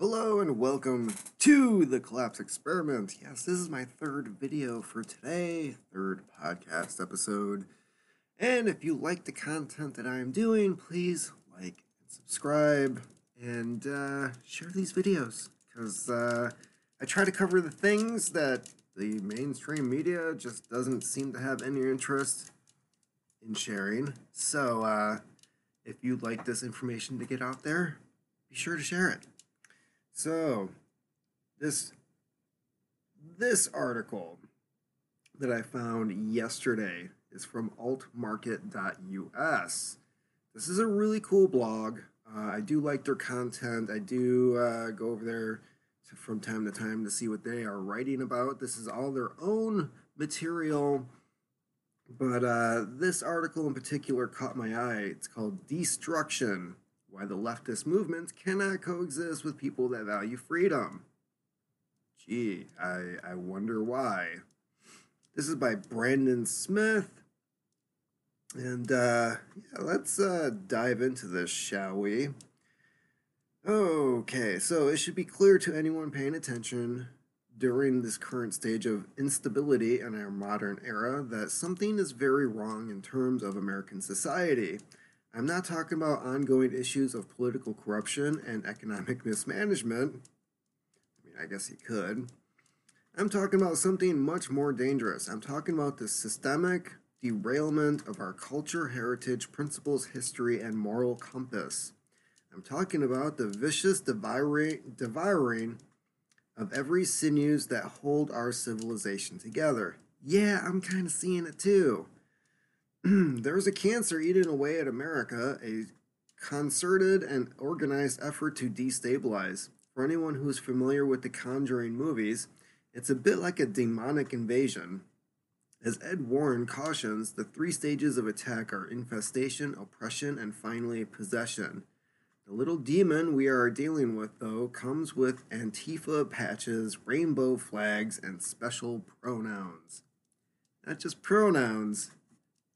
Hello and welcome to the Collapse Experiment. Yes, this is my third video for today, third podcast episode. And if you like the content that I'm doing, please like and subscribe and uh, share these videos because uh, I try to cover the things that the mainstream media just doesn't seem to have any interest in sharing. So uh, if you'd like this information to get out there, be sure to share it. So, this this article that I found yesterday is from altmarket.us. This is a really cool blog. Uh, I do like their content. I do uh, go over there to, from time to time to see what they are writing about. This is all their own material, but uh, this article in particular caught my eye. It's called Destruction why the leftist movements cannot coexist with people that value freedom. Gee, I, I wonder why. This is by Brandon Smith. And uh, yeah, let's uh, dive into this, shall we? Okay, so it should be clear to anyone paying attention during this current stage of instability in our modern era that something is very wrong in terms of American society. I'm not talking about ongoing issues of political corruption and economic mismanagement. I mean, I guess he could. I'm talking about something much more dangerous. I'm talking about the systemic derailment of our culture, heritage, principles, history, and moral compass. I'm talking about the vicious devouring, of every sinews that hold our civilization together. Yeah, I'm kind of seeing it too. There's a cancer eating away at America, a concerted and organized effort to destabilize. For anyone who is familiar with the Conjuring movies, it's a bit like a demonic invasion. As Ed Warren cautions, the three stages of attack are infestation, oppression, and finally possession. The little demon we are dealing with, though, comes with Antifa patches, rainbow flags, and special pronouns. Not just pronouns,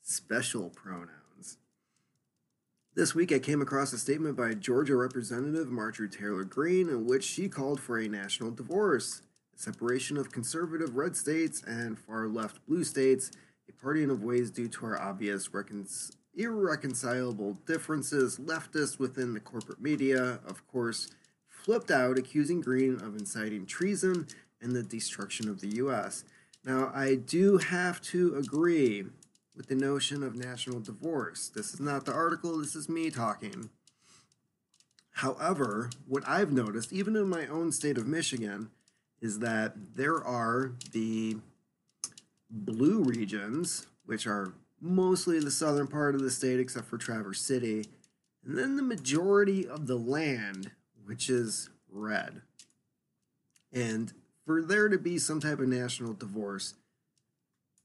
special pronouns. This week I came across a statement by Georgia Representative Marjorie Taylor Greene in which she called for a national divorce, a separation of conservative red states and far left blue states, a parting of ways due to our obvious recon- irreconcilable differences, leftists within the corporate media, of course, flipped out, accusing Greene of inciting treason and the destruction of the U.S. Now, I do have to agree with the notion of national divorce. This is not the article, this is me talking. However, what I've noticed, even in my own state of Michigan, is that there are the blue regions, which are mostly the southern part of the state, except for Traverse City, and then the majority of the land, which is red. And for there to be some type of national divorce,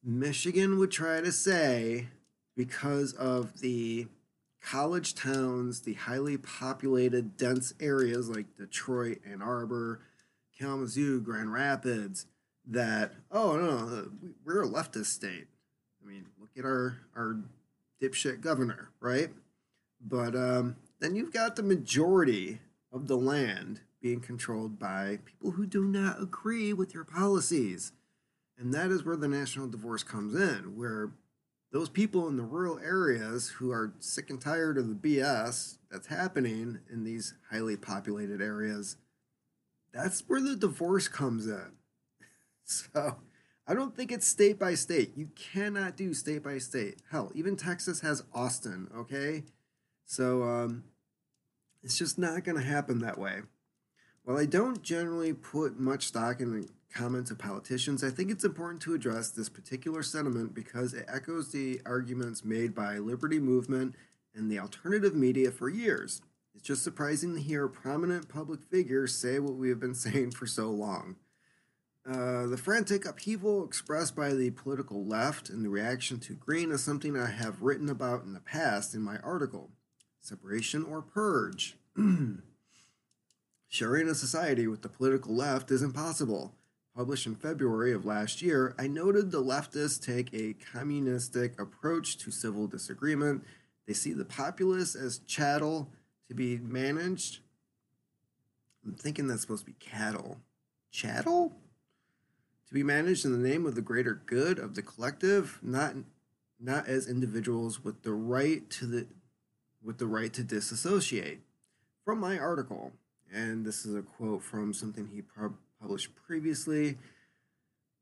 Michigan would try to say because of the college towns, the highly populated, dense areas like Detroit, Ann Arbor, Kalamazoo, Grand Rapids, that, oh, no, no, we're a leftist state. I mean, look at our, our dipshit governor, right? But um, then you've got the majority of the land being controlled by people who do not agree with your policies. And that is where the national divorce comes in, where those people in the rural areas who are sick and tired of the BS that's happening in these highly populated areas, that's where the divorce comes in. So I don't think it's state by state. You cannot do state by state. Hell, even Texas has Austin, okay? So um, it's just not going to happen that way. While I don't generally put much stock in comments of politicians, I think it's important to address this particular sentiment because it echoes the arguments made by Liberty Movement and the alternative media for years. It's just surprising to hear prominent public figures say what we have been saying for so long. Uh, the frantic upheaval expressed by the political left and the reaction to Greene is something I have written about in the past in my article Separation or Purge. Sharing a society with the political left is impossible published in February of last year, I noted the leftists take a communistic approach to civil disagreement. They see the populace as chattel to be managed I'm thinking that's supposed to be cattle. Chattel? To be managed in the name of the greater good of the collective, not not as individuals with the right to the with the right to disassociate. From my article, and this is a quote from something he published previously.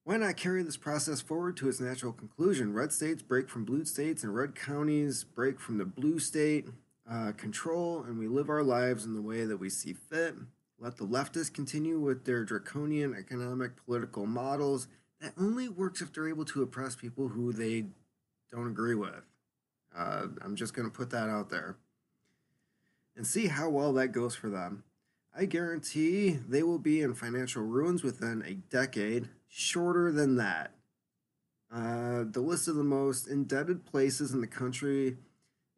Why not carry this process forward to its natural conclusion? Red states break from blue states, and red counties break from the blue state uh, control, and we live our lives in the way that we see fit. Let the leftists continue with their draconian economic political models that only works if they're able to oppress people who they don't agree with. Uh, I'm just going to put that out there and see how well that goes for them. I guarantee they will be in financial ruins within a decade, shorter than that. Uh, the list of the most indebted places in the country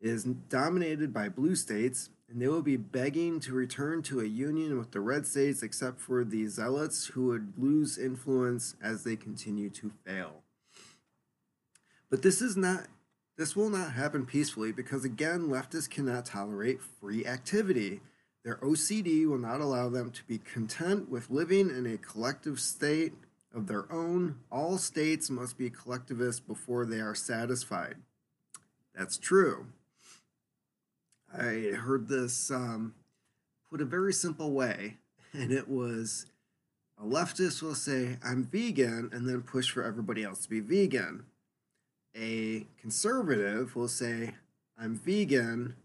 is dominated by blue states, and they will be begging to return to a union with the red states, except for the zealots who would lose influence as they continue to fail. But this is not this will not happen peacefully because again leftists cannot tolerate free activity. Their OCD will not allow them to be content with living in a collective state of their own. All states must be collectivist before they are satisfied. That's true. I heard this um, put a very simple way, and it was a leftist will say, I'm vegan, and then push for everybody else to be vegan. A conservative will say, I'm vegan,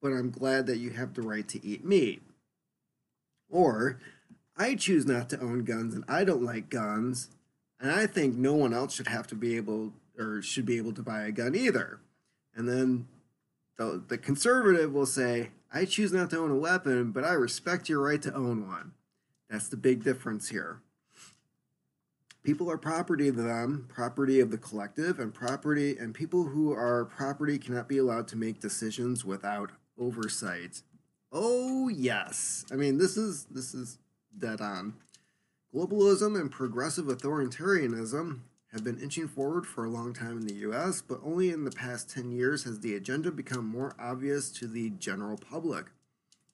but I'm glad that you have the right to eat meat. Or, I choose not to own guns and I don't like guns, and I think no one else should have to be able or should be able to buy a gun either. And then the, the conservative will say, I choose not to own a weapon, but I respect your right to own one. That's the big difference here. People are property of them, property of the collective, and property and people who are property cannot be allowed to make decisions without oversight. Oh yes. I mean this is this is dead on. Globalism and progressive authoritarianism have been inching forward for a long time in the US, but only in the past 10 years has the agenda become more obvious to the general public.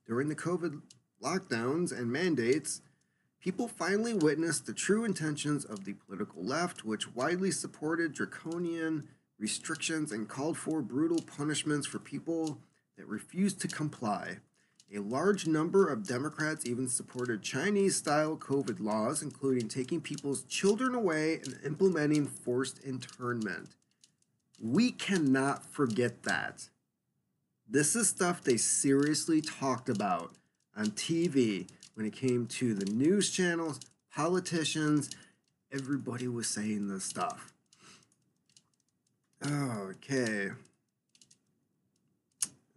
During the COVID lockdowns and mandates, people finally witnessed the true intentions of the political left, which widely supported draconian restrictions and called for brutal punishments for people that refused to comply. A large number of Democrats even supported Chinese style COVID laws, including taking people's children away and implementing forced internment. We cannot forget that. This is stuff they seriously talked about on TV when it came to the news channels, politicians. Everybody was saying this stuff. Okay.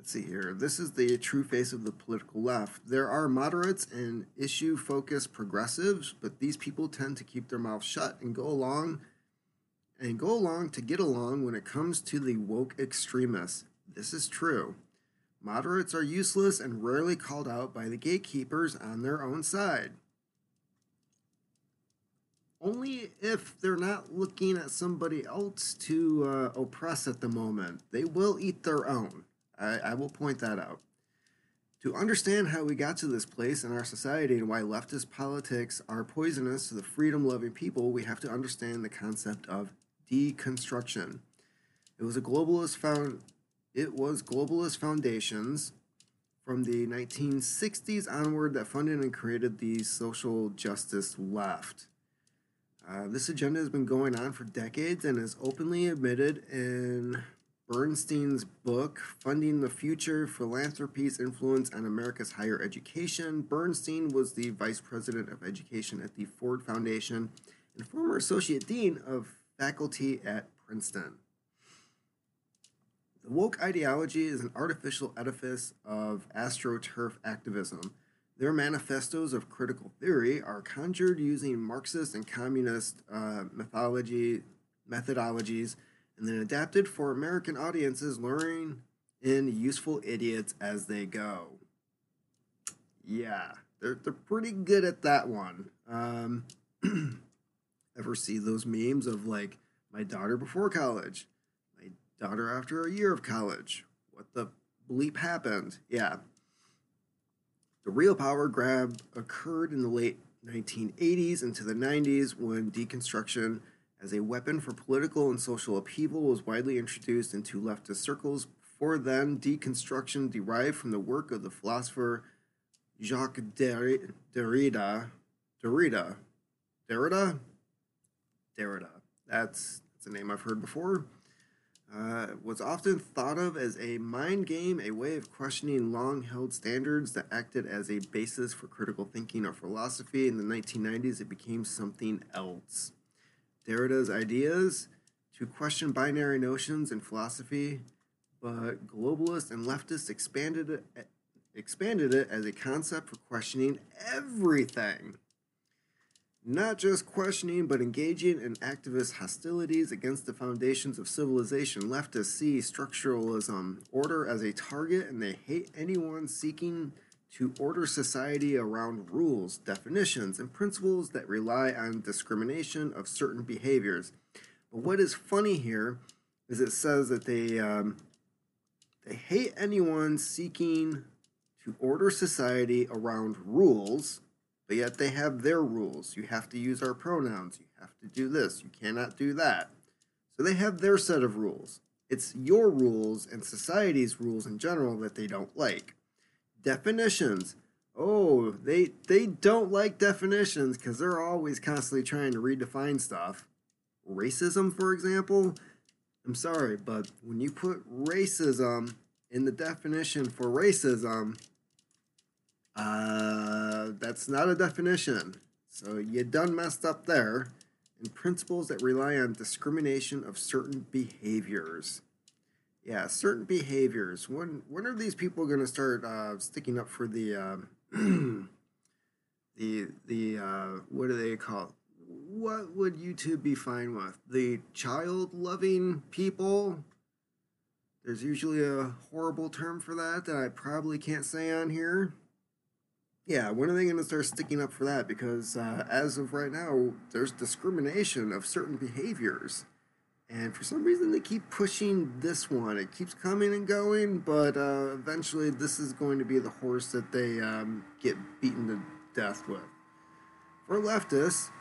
Let's see here. This is the true face of the political left. There are moderates and issue focused progressives, but these people tend to keep their mouths shut and go along and go along to get along when it comes to the woke extremists. This is true. Moderates are useless and rarely called out by the gatekeepers on their own side. Only if they're not looking at somebody else to uh, oppress at the moment. They will eat their own. I, I will point that out. To understand how we got to this place in our society and why leftist politics are poisonous to the freedom loving people, we have to understand the concept of deconstruction. It was a globalist found it was globalist foundations from the 1960s onward that funded and created the social justice left. Uh, this agenda has been going on for decades and is openly admitted in Bernstein's book, Funding the Future Philanthropy's Influence on America's Higher Education. Bernstein was the Vice President of Education at the Ford Foundation and former Associate Dean of Faculty at Princeton. The woke ideology is an artificial edifice of astroturf activism. Their manifestos of critical theory are conjured using Marxist and communist uh, methodologies and then adapted for American audiences luring in useful idiots as they go. Yeah, they're, they're pretty good at that one. Um, ever see those memes of like my daughter before college, my daughter after a year of college? What the bleep happened? Yeah. The real power grab occurred in the late 1980s into the 90s when deconstruction as a weapon for political and social upheaval was widely introduced into leftist circles. Before then, deconstruction derived from the work of the philosopher Jacques Derrida. Derrida. Derrida. Derrida? That's, that's a name I've heard before. Uh, was often thought of as a mind game, a way of questioning long held standards that acted as a basis for critical thinking or philosophy. In the 1990s, it became something else. Derrida's ideas to question binary notions in philosophy, but globalists and leftists expanded it, expanded it as a concept for questioning everything not just questioning, but engaging in activist hostilities against the foundations of civilization. Leftists see structuralism, order as a target, and they hate anyone seeking to order society around rules, definitions, and principles that rely on discrimination of certain behaviors. But what is funny here is it says that they um, they hate anyone seeking to order society around rules but yet they have their rules. You have to use our pronouns. You have to do this. You cannot do that. So they have their set of rules. It's your rules and society's rules in general that they don't like. Definitions. Oh, they they don't like definitions because they're always constantly trying to redefine stuff. Racism, for example. I'm sorry, but when you put racism in the definition for racism, uh, that's not a definition. So you done messed up there. And principles that rely on discrimination of certain behaviors. Yeah, certain behaviors. When when are these people going to start uh, sticking up for the um, the the uh, what do they call? It? What would YouTube be fine with? The child loving people. There's usually a horrible term for that that I probably can't say on here yeah, when are they going to start sticking up for that? Because uh, as of right now, there's discrimination of certain behaviors. And for some reason, they keep pushing this one. It keeps coming and going, but uh, eventually, this is going to be the horse that they um, get beaten to death with. For leftists,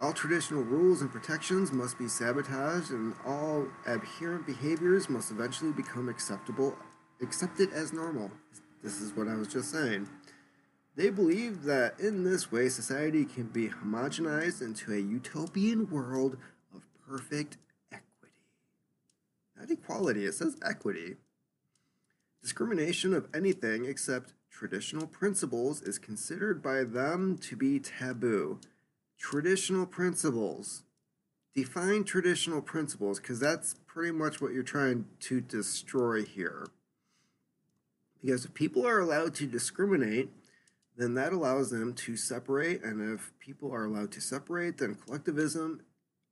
all traditional rules and protections must be sabotaged, and all adherent behaviors must eventually become acceptable, accepted as normal. This is what I was just saying. They believe that in this way, society can be homogenized into a utopian world of perfect. Not equality, it says equity. Discrimination of anything except traditional principles is considered by them to be taboo. Traditional principles. Define traditional principles because that's pretty much what you're trying to destroy here. Because if people are allowed to discriminate, then that allows them to separate. And if people are allowed to separate, then collectivism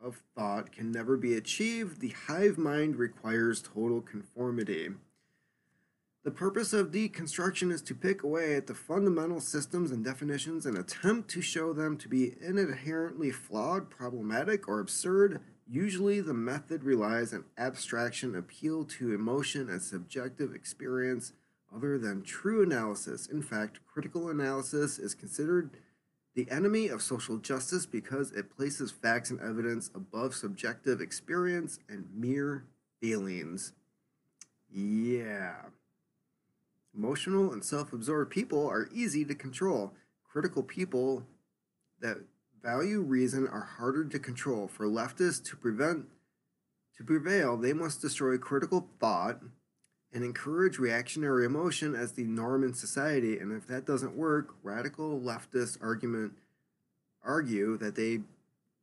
of thought can never be achieved. The hive mind requires total conformity. The purpose of deconstruction is to pick away at the fundamental systems and definitions and attempt to show them to be inherently flawed, problematic, or absurd. Usually, the method relies on abstraction, appeal to emotion, and subjective experience other than true analysis. In fact, critical analysis is considered the enemy of social justice because it places facts and evidence above subjective experience and mere feelings. Yeah. Emotional and self absorbed people are easy to control. Critical people that value reason are harder to control. For leftists to prevent to prevail, they must destroy critical thought, and encourage reactionary emotion as the norm in society. And if that doesn't work, radical leftist argument argue that they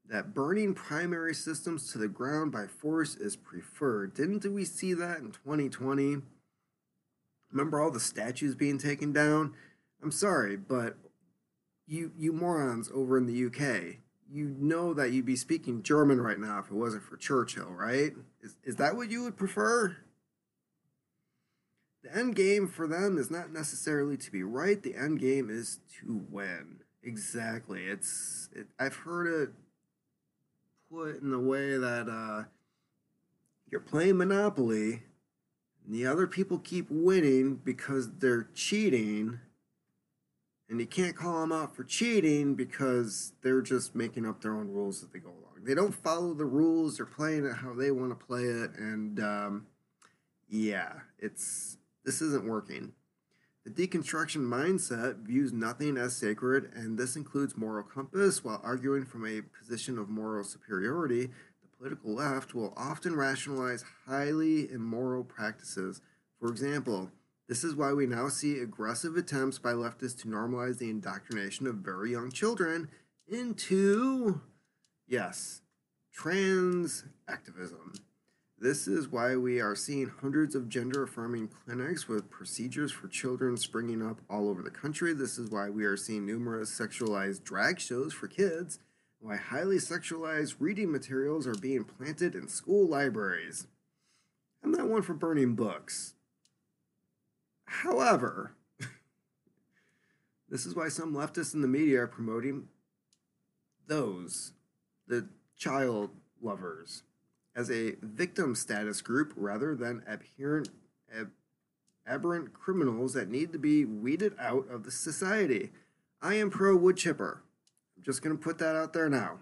that burning primary systems to the ground by force is preferred. Didn't we see that in 2020? Remember all the statues being taken down? I'm sorry, but you you morons over in the UK, you know that you'd be speaking German right now if it wasn't for Churchill, right? Is is that what you would prefer? The end game for them is not necessarily to be right. The end game is to win. Exactly. It's it, I've heard it put in the way that uh, you're playing Monopoly, and the other people keep winning because they're cheating. And you can't call them out for cheating because they're just making up their own rules as they go along. They don't follow the rules, they're playing it how they want to play it. And um, yeah, it's this isn't working. The deconstruction mindset views nothing as sacred, and this includes moral compass. While arguing from a position of moral superiority, the political left will often rationalize highly immoral practices. For example, this is why we now see aggressive attempts by leftists to normalize the indoctrination of very young children into, yes, trans activism. This is why we are seeing hundreds of gender affirming clinics with procedures for children springing up all over the country. This is why we are seeing numerous sexualized drag shows for kids, why highly sexualized reading materials are being planted in school libraries. I'm not one for burning books. However, this is why some leftists in the media are promoting those, the child lovers as a victim status group rather than abhorrent, ab, aberrant criminals that need to be weeded out of the society. I am pro wood chipper. I'm just going to put that out there now.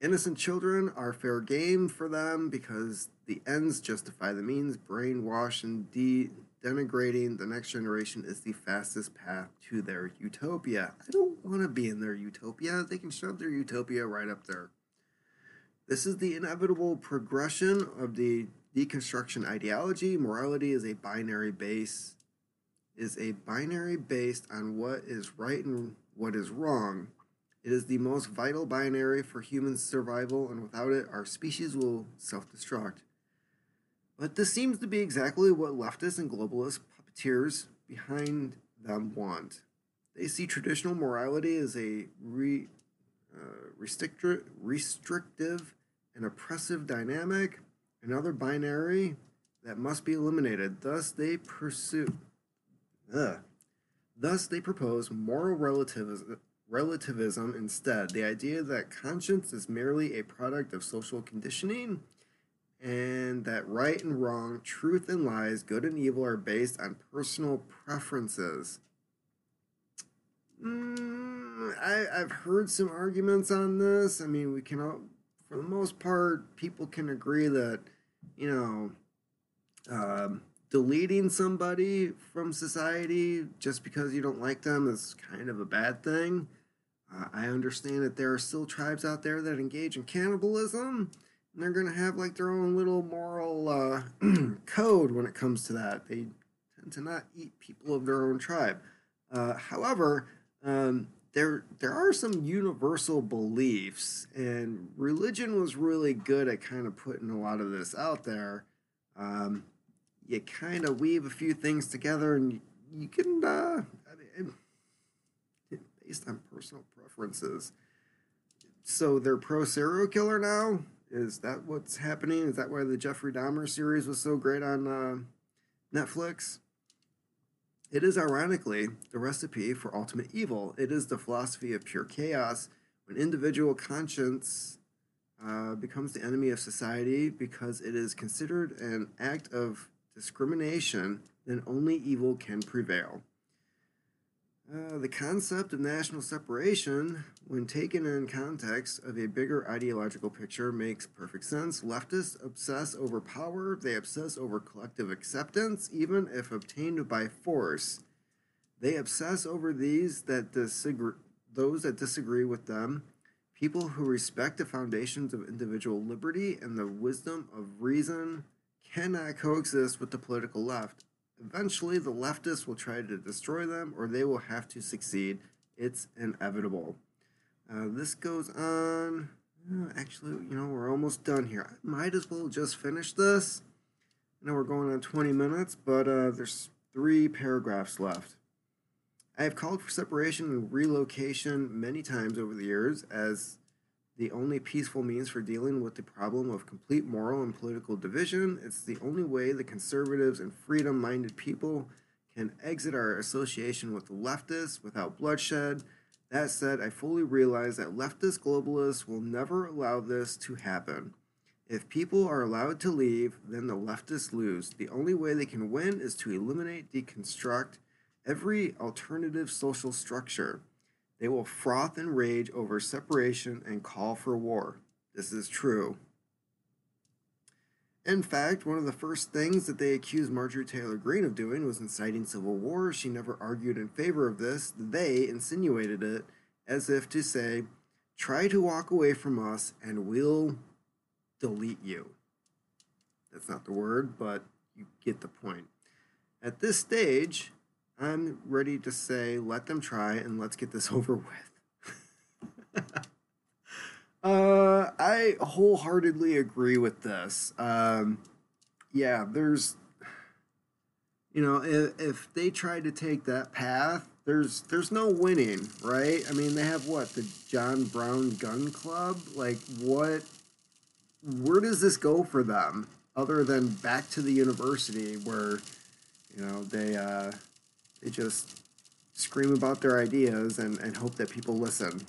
Innocent children are fair game for them because the ends justify the means. Brainwash and de- denigrating the next generation is the fastest path to their utopia. I don't want to be in their utopia. They can shove their utopia right up there. This is the inevitable progression of the deconstruction ideology. Morality is a binary base is a binary based on what is right and what is wrong. It is the most vital binary for human survival, and without it, our species will self destruct. But this seems to be exactly what leftists and globalist puppeteers behind them want. They see traditional morality as a re, uh, restrictive, restrictive an oppressive dynamic, another binary that must be eliminated. Thus, they pursue. Ugh. Thus, they propose moral relativism, relativism instead. The idea that conscience is merely a product of social conditioning, and that right and wrong, truth and lies, good and evil are based on personal preferences. Mm, I, I've heard some arguments on this. I mean, we can all for the most part, people can agree that, you know, um, deleting somebody from society just because you don't like them is kind of a bad thing. Uh, I understand that there are still tribes out there that engage in cannibalism, and they're going to have like their own little moral uh, code when it comes to that. They tend to not eat people of their own tribe. Uh, however, um, there there are some universal beliefs, and religion was really good at kind of putting a lot of this out there. Um, you kind of weave a few things together, and you, you can, uh, I mean, based on personal preferences. So they're pro serial killer now. Is that what's happening? Is that why the Jeffrey Dahmer series was so great on uh, Netflix? It is ironically the recipe for ultimate evil. It is the philosophy of pure chaos when individual conscience uh, becomes the enemy of society because it is considered an act of discrimination, then only evil can prevail. Uh, the concept of national separation, when taken in context of a bigger ideological picture, makes perfect sense. Leftists obsess over power, they obsess over collective acceptance, even if obtained by force. They obsess over these that disagree, those that disagree with them, people who respect the foundations of individual liberty and the wisdom of reason cannot coexist with the political left. Eventually, the leftists will try to destroy them or they will have to succeed. It's inevitable. Uh, this goes on. Uh, actually, you know, we're almost done here. I might as well just finish this. I know we're going on 20 minutes, but uh, there's three paragraphs left. I have called for separation and relocation many times over the years as the only peaceful means for dealing with the problem of complete moral and political division. It's the only way the conservatives and freedom minded people can exit our association with the leftists without bloodshed. That said, I fully realize that leftist globalists will never allow this to happen. If people are allowed to leave, then the leftists lose. The only way they can win is to eliminate, deconstruct, every alternative social structure. They will froth and rage over separation and call for war. This is true. In fact, one of the first things that they accused Marjorie Taylor Greene of doing was inciting civil war. She never argued in favor of this. They insinuated it as if to say, try to walk away from us and we'll delete you. That's not the word, but you get the point. At this stage, I'm ready to say, let them try and let's get this over with. uh, I wholeheartedly agree with this. Um, yeah, there's, you know, if, if they try to take that path, there's there's no winning, right? I mean, they have what the John Brown Gun Club. Like, what? Where does this go for them? Other than back to the university, where you know they uh, they just scream about their ideas and, and hope that people listen.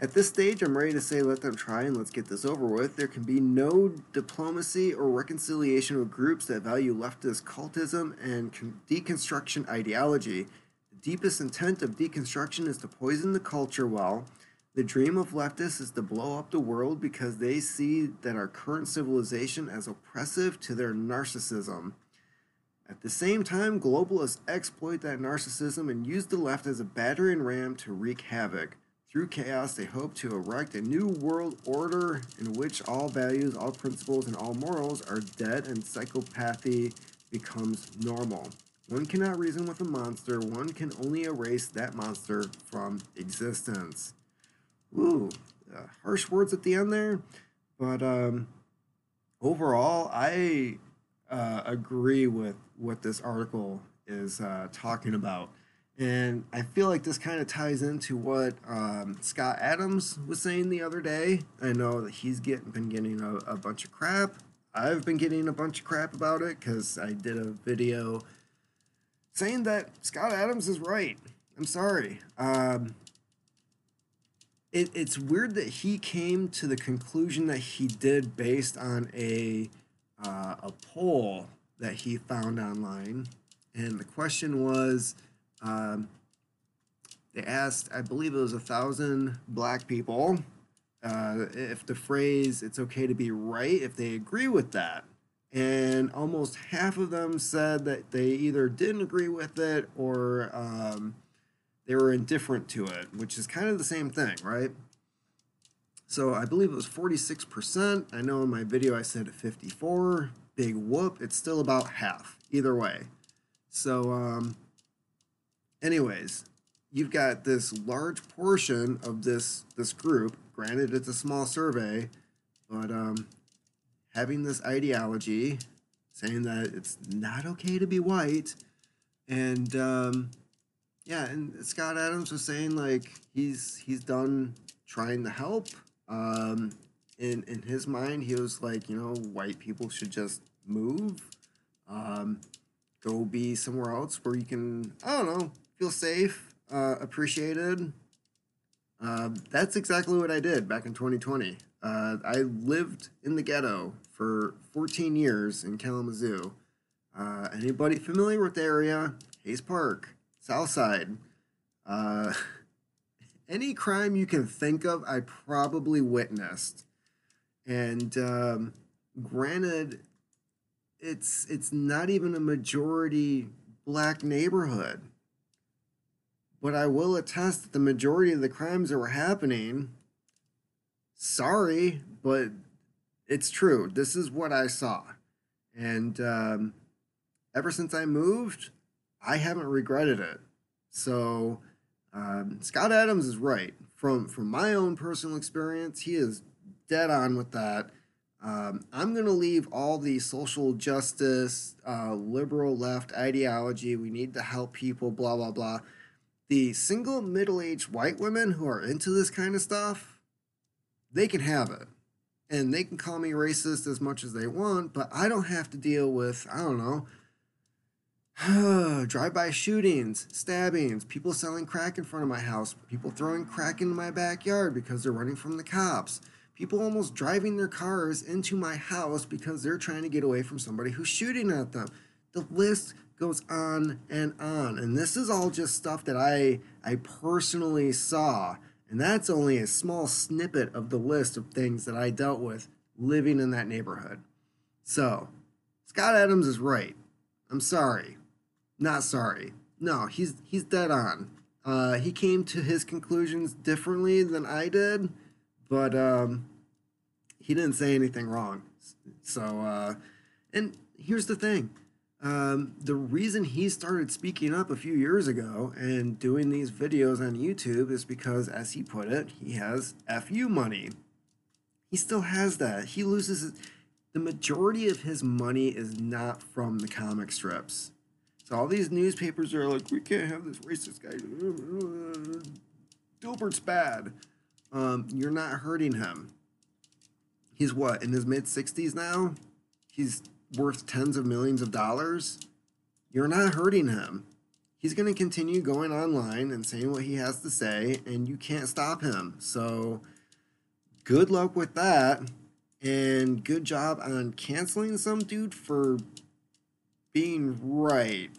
At this stage, I'm ready to say let them try and let's get this over with. There can be no diplomacy or reconciliation with groups that value leftist cultism and deconstruction ideology. The deepest intent of deconstruction is to poison the culture well. The dream of leftists is to blow up the world because they see that our current civilization as oppressive to their narcissism. At the same time, globalists exploit that narcissism and use the left as a battering ram to wreak havoc. Through chaos, they hope to erect a new world order in which all values, all principles, and all morals are dead and psychopathy becomes normal. One cannot reason with a monster, one can only erase that monster from existence. Ooh, uh, harsh words at the end there, but um, overall, I uh, agree with what this article is uh, talking about. And I feel like this kind of ties into what um, Scott Adams was saying the other day. I know that he's getting been getting a, a bunch of crap. I've been getting a bunch of crap about it because I did a video saying that Scott Adams is right. I'm sorry. Um, it, it's weird that he came to the conclusion that he did based on a uh, a poll that he found online, and the question was, um, they asked, I believe it was a thousand black people, uh, if the phrase "it's okay to be right," if they agree with that, and almost half of them said that they either didn't agree with it or um, they were indifferent to it, which is kind of the same thing, right? So I believe it was 46%. I know in my video I said 54. Big whoop. It's still about half, either way. So, um, anyways, you've got this large portion of this this group. Granted, it's a small survey, but um, having this ideology, saying that it's not okay to be white, and um, yeah, and Scott Adams was saying like he's he's done trying to help um, in in his mind, he was like, you know, white people should just move, um, go be somewhere else where you can, I don't know, feel safe, uh, appreciated. Uh, that's exactly what I did back in 2020. Uh, I lived in the ghetto for 14 years in Kalamazoo. Uh, anybody familiar with the area? Hayes Park, South Side. Uh, any crime you can think of, I probably witnessed. And um, granted, it's it's not even a majority black neighborhood. But I will attest that the majority of the crimes that were happening, sorry, but it's true. This is what I saw. And um, ever since I moved, I haven't regretted it. So um, Scott Adams is right. From from my own personal experience, he is dead on with that. Um, I'm going to leave all the social justice, uh, liberal left ideology. We need to help people, blah, blah, blah. The single middle aged white women who are into this kind of stuff, they can have it. And they can call me racist as much as they want, but I don't have to deal with, I don't know, drive-by shootings, stabbings, people selling crack in front of my house, people throwing crack into my backyard because they're running from the cops, people almost driving their cars into my house because they're trying to get away from somebody who's shooting at them. The list goes on and on. And this is all just stuff that I I personally saw. And that's only a small snippet of the list of things that I dealt with living in that neighborhood. So, Scott Adams is right. I'm sorry. Not sorry. No, he's he's dead on. Uh, he came to his conclusions differently than I did, but um, he didn't say anything wrong. So, uh, and here's the thing um, the reason he started speaking up a few years ago and doing these videos on YouTube is because, as he put it, he has FU money. He still has that. He loses the majority of his money is not from the comic strips. So all these newspapers are like, we can't have this racist guy. Dilbert's bad. Um, you're not hurting him. He's what in his mid 60s now. He's worth tens of millions of dollars. You're not hurting him. He's going to continue going online and saying what he has to say, and you can't stop him. So, good luck with that. And good job on canceling some dude for being right.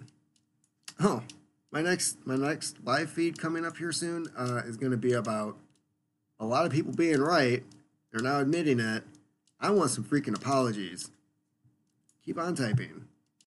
Oh, my next my next live feed coming up here soon uh, is going to be about a lot of people being right. They're now admitting it. I want some freaking apologies. Keep on typing.